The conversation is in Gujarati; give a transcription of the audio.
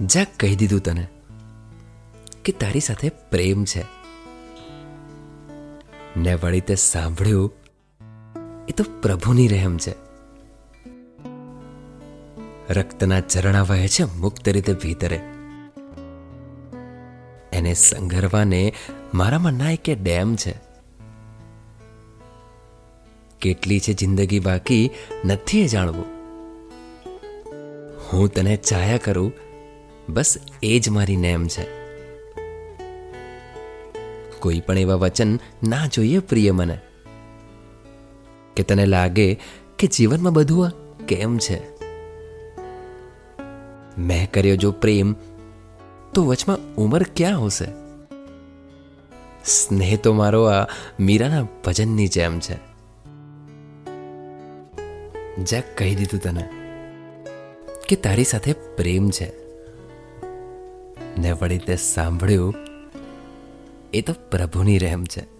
જ્યાં કહી દીધું તને કે તારી સાથે પ્રેમ છે. ને વળી તે સાંભળ્યું. એ તો પ્રભુની રહેમ છે. રક્તના ઝરણા વહે છે મુક્ત રીતે ભીતરે. એને સંઘરવાને મારામાં ના કે ડેમ છે. કેટલી છે જિંદગી બાકી નથી એ જાણવું. હું તને ચાયા કરું બસ એ જ મારી નેમ છે. કોઈ પણ એવા વચન ના જોઈએ પ્રિય મને. કે તને લાગે કે જીવનમાં બધું આ કેમ છે? મેં કર્યો જો પ્રેમ, તો વચમાં ઉંમર ક્યાં હોશે? સ્નેહ તો મારો આ મીરાના ભજનની જેમ છે. જ્યાં કહી દીધું તને કે તારી સાથે પ્રેમ છે. ને વળી તે સાંભળ્યું એ તો પ્રભુની રહેમ છે.